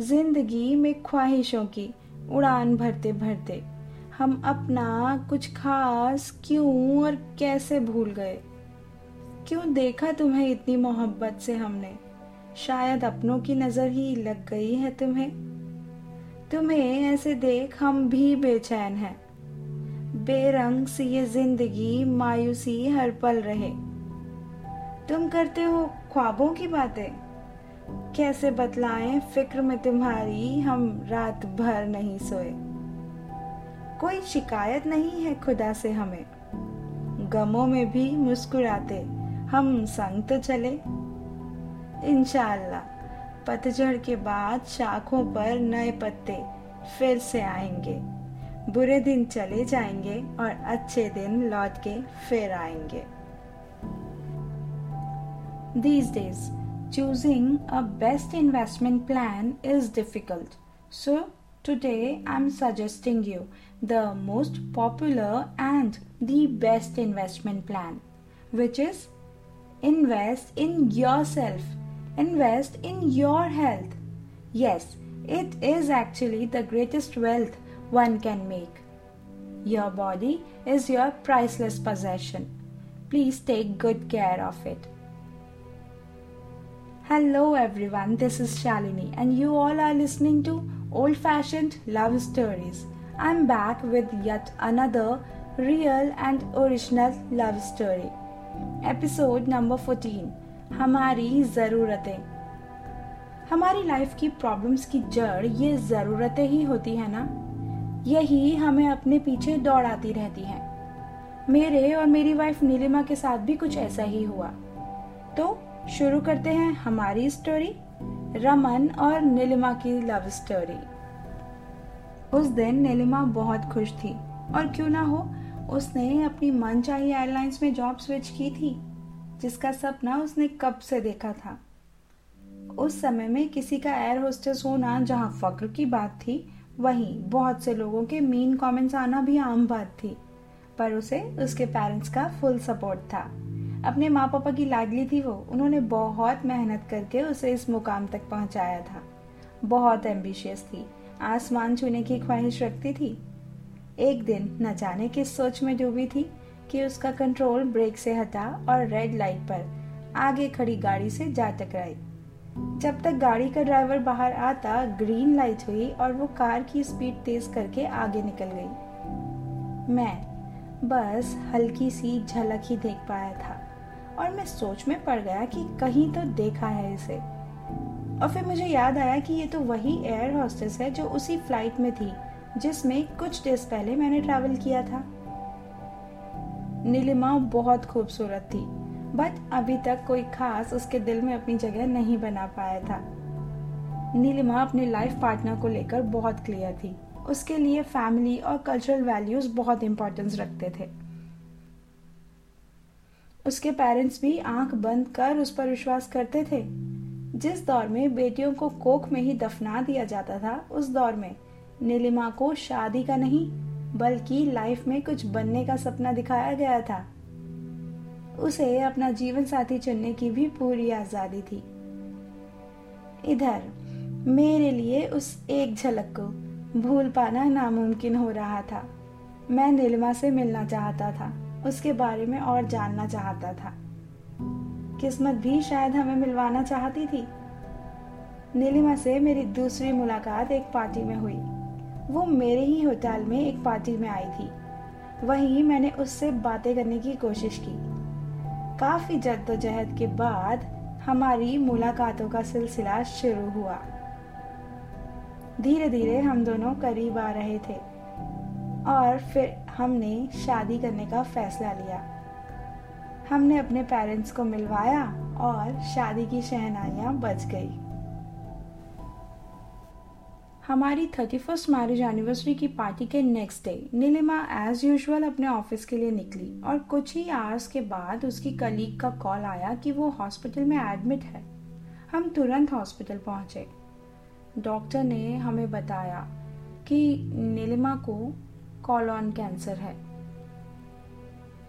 ज़िंदगी में ख्वाहिशों की उड़ान भरते भरते हम अपना कुछ खास क्यों और कैसे भूल गए? क्यों देखा तुम्हें इतनी मोहब्बत से हमने? शायद अपनों की नज़र ही लग गई है तुम्हें। तुम्हें ऐसे देख हम भी बेचैन हैं। बेरंग सी ये ज़िंदगी मायूसी हर पल रहे। तुम करते हो ख्वाबों की बातें? कैसे बतलाएँ फ़िक्र में तुम्हारी हम रात भर नहीं सोए। कोई शिकायत नहीं है खुदा से हमें। गमों में भी मुस्कुराते हम संग तो चले। इंशाल्लाह पतझड़ के बाद शाखों पर नए पत्ते फिर से आएँगे। बुरे दिन चले जाएँगे और अच्छे दिन लौट के फिर आएँगे। These days, choosing a best investment plan is difficult. So, today I'm suggesting you the most popular and the best investment plan, which is invest in yourself, invest in your health. Yes, it is actually the greatest wealth one can make. Your body is your priceless possession. Please take good care of it. Hello everyone, this is Shalini, and you all are listening to Old Fashioned Love Stories. I'm back with yet another real and original love story. Episode number 14 हमारी ज़रूरतें हमारी life की problems की जड़ ये ज़रूरतें ही होती है ना यही हमें अपने पीछे दौड़ाती रहती हैं मेरे और मेरी वाइफ नीलिमा के साथ भी कुछ ऐसा ही हुआ तो शुरू करते हैं हमारी स्टोरी रमन और नीलिमा की लव स्टोरी उस दिन नीलिमा बहुत खुश थी, और क्यों ना हो, उसने अपनी मनचाही एयरलाइंस में जॉब स्विच की थी, जिसका सपना उसने कब से देखा था। उस समय में किसी का एयर होस्टेस होना जहाँ फक्र की बात थी, वहीं बहुत से लोगों के मीन कमेंट्स आना भी आम बात थी, पर उसे उसके पेरेंट्स का फुल सपोर्ट था। अपने माँ पापा की लाडली थी वो। उन्होंने बहुत मेहनत करके उसे इस मुकाम तक पहुँचाया था। बहुत एम्बिशियस थी। आसमान छूने की ख्वाहिश रखती थी। एक दिन न जाने किस सोच में डूबी थी कि उसका कंट्रोल ब्रेक से हटा और रेड लाइट पर आगे खड़ी गाड़ी से जा टकराई। जब तक गाड़ी का ड्राइवर बाहर आता ग्रीन लाइट हुई और वो कार की स्पीड तेज करके आगे निकल गई। मैं बस हल्की सी झलक ही देख पाया था। और मैं सोच में पड़ गया कि कहीं तो देखा है इसे। और फिर मुझे याद आया कि ये तो वही एयर हॉस्टेस है जो उसी फ़्लाइट में थी, जिसमें कुछ डेज़ पहले मैंने ट्रैवल किया था। नीलिमा बहुत खूबसूरत थी बट अभी तक कोई खास उसके दिल में अपनी जगह नहीं बना पाया था। नीलिमा अपने लाइफ पार्टनर को लेकर बहुत क्लियर थी। उसके लिए फैमिली और कल्चरल वैल्यूज़ बहुत इंपॉर्टेंस रखते थे। उसके पेरेंट्स भी आँख बंद कर उस पर विश्वास करते थे। जिस दौर में बेटियों को कोख में ही दफना दिया जाता था, उस दौर में नीलिमा को शादी का नहीं, बल्कि लाइफ में कुछ बनने का सपना दिखाया गया था। उसे अपना जीवन साथी चुनने की भी पूरी आज़ादी थी। इधर, मेरे लिए उस एक झलक को भूल पाना नामुमकिन हो रहा था। मैं नीलिमा से मिलना चाहता था। उसके बारे में और जानना चाहता था। किस्मत भी शायद हमें मिलवाना चाहती थी। नीलिमा से मेरी दूसरी मुलाकात एक पार्टी में हुई। वो मेरे ही होटल में एक पार्टी में आई थी। वहीं मैंने उससे बातें करने की कोशिश की। काफ़ी जद्दोजहद के बाद हमारी मुलाकातों का सिलसिला शुरू हुआ। धीरे धीरे हम दोनों करीब आ रहे थे। और फिर हमने शादी करने का फैसला लिया। हमने अपने पेरेंट्स को मिलवाया और शादी की शहनाइयाँ बज गई। हमारी थर्टी फ़र्स्ट मैरिज एनिवर्सरी की पार्टी के next day Neelima as usual अपने ऑफ़िस के लिए निकली और कुछ ही आवर्स के बाद उसकी कलीग का कॉल आया कि वो हॉस्पिटल में एडमिट है। हम तुरंत हॉस्पिटल पहुँचे। डॉक्टर ने हमें बताया कि नीलिमा को कॉलोन कैंसर है।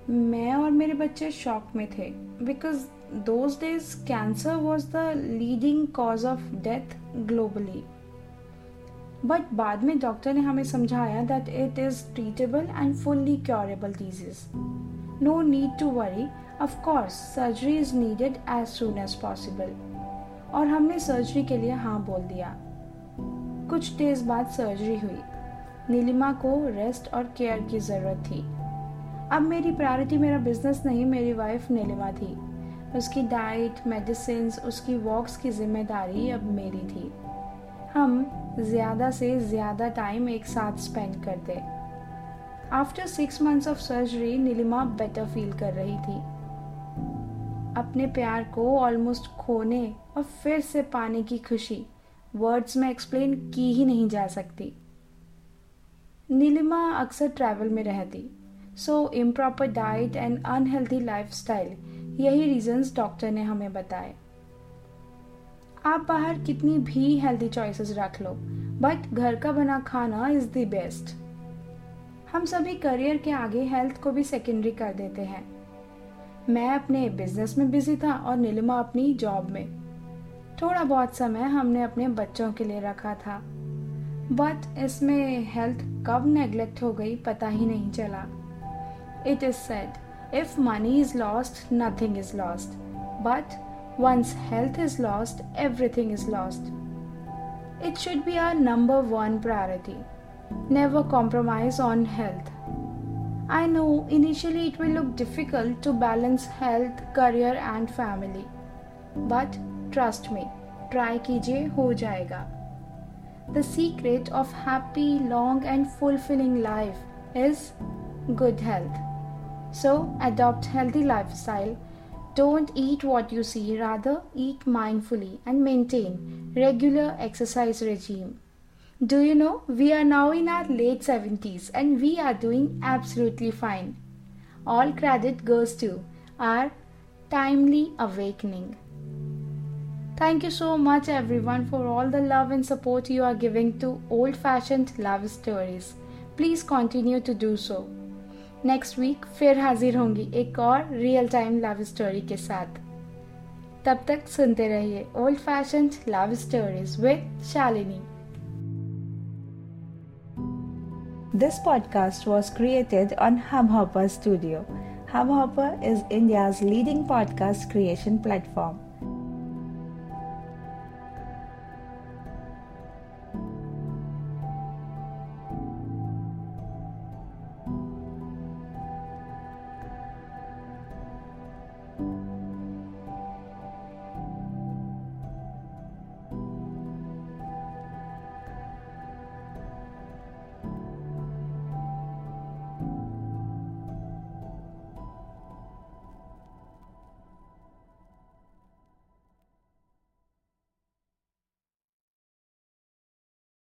मैं और मेरे बच्चे शॉक में थे because those days cancer was the leading cause of death globally but बाद में डॉक्टर ने हमें समझाया that it is treatable and fully curable disease no need to worry of course surgery is needed as soon as possible और हमने surgery के लिए हाँ बोल दिया। कुछ डेज़ बाद सर्जरी हुई। नीलिमा को रेस्ट और केयर की ज़रूरत थी। अब मेरी प्रायोरिटी मेरा बिज़नेस नहीं, मेरी वाइफ नीलिमा थी। उसकी डाइट मेडिसिन उसकी वॉक्स की ज़िम्मेदारी अब मेरी थी। हम ज़्यादा से ज़्यादा टाइम एक साथ स्पेंड करते। After six months of surgery Neelima better feel कर रही थी। अपने प्यार को ऑलमोस्ट खोने और फिर से पाने की खुशी। वर्ड्स में एक्सप्लेन की ही नहीं जा सकती। नीलिमा अक्सर ट्रैवल में रहती। So improper diet and unhealthy life यही रीजंस डॉक्टर ने हमें बताए। आप बाहर कितनी भी हेल्दी चॉइसेस रख लो बट घर का बना खाना इज़ द बेस्ट हम सभी करियर के आगे हेल्थ को भी सेकेंडरी कर देते हैं। मैं अपने बिज़नेस में बिज़ी था और नीलिमा अपनी जॉब में। थोड़ा बहुत समय हमने अपने बच्चों के लिए रखा था। बट इसमें हेल्थ कब नेग्लेक्ट हो गई पता ही नहीं चला। It is said if money is lost nothing is lost but once health is lost everything is lost it should be our number one priority never compromise on health I know initially it will look difficult to balance health career and family but trust me try कीजिए, हो जाएगा। The secret of happy, long, and fulfilling life is good health. So adopt healthy lifestyle don't eat what you see, rather eat mindfully and maintain regular exercise regime. Do you know we are now in our late 70s and we are doing absolutely fine. All credit goes to our timely awakening. Thank you so much everyone for all the love and support you are giving to old fashioned love stories. Please continue to do so. Next week फिर हाजिर होंगी एक और real time love story के साथ तब तक सुनते रहिए old fashion love stories with Shalini This podcast was created on Hubhopper Studio. Hubhopper is India's leading podcast creation platform.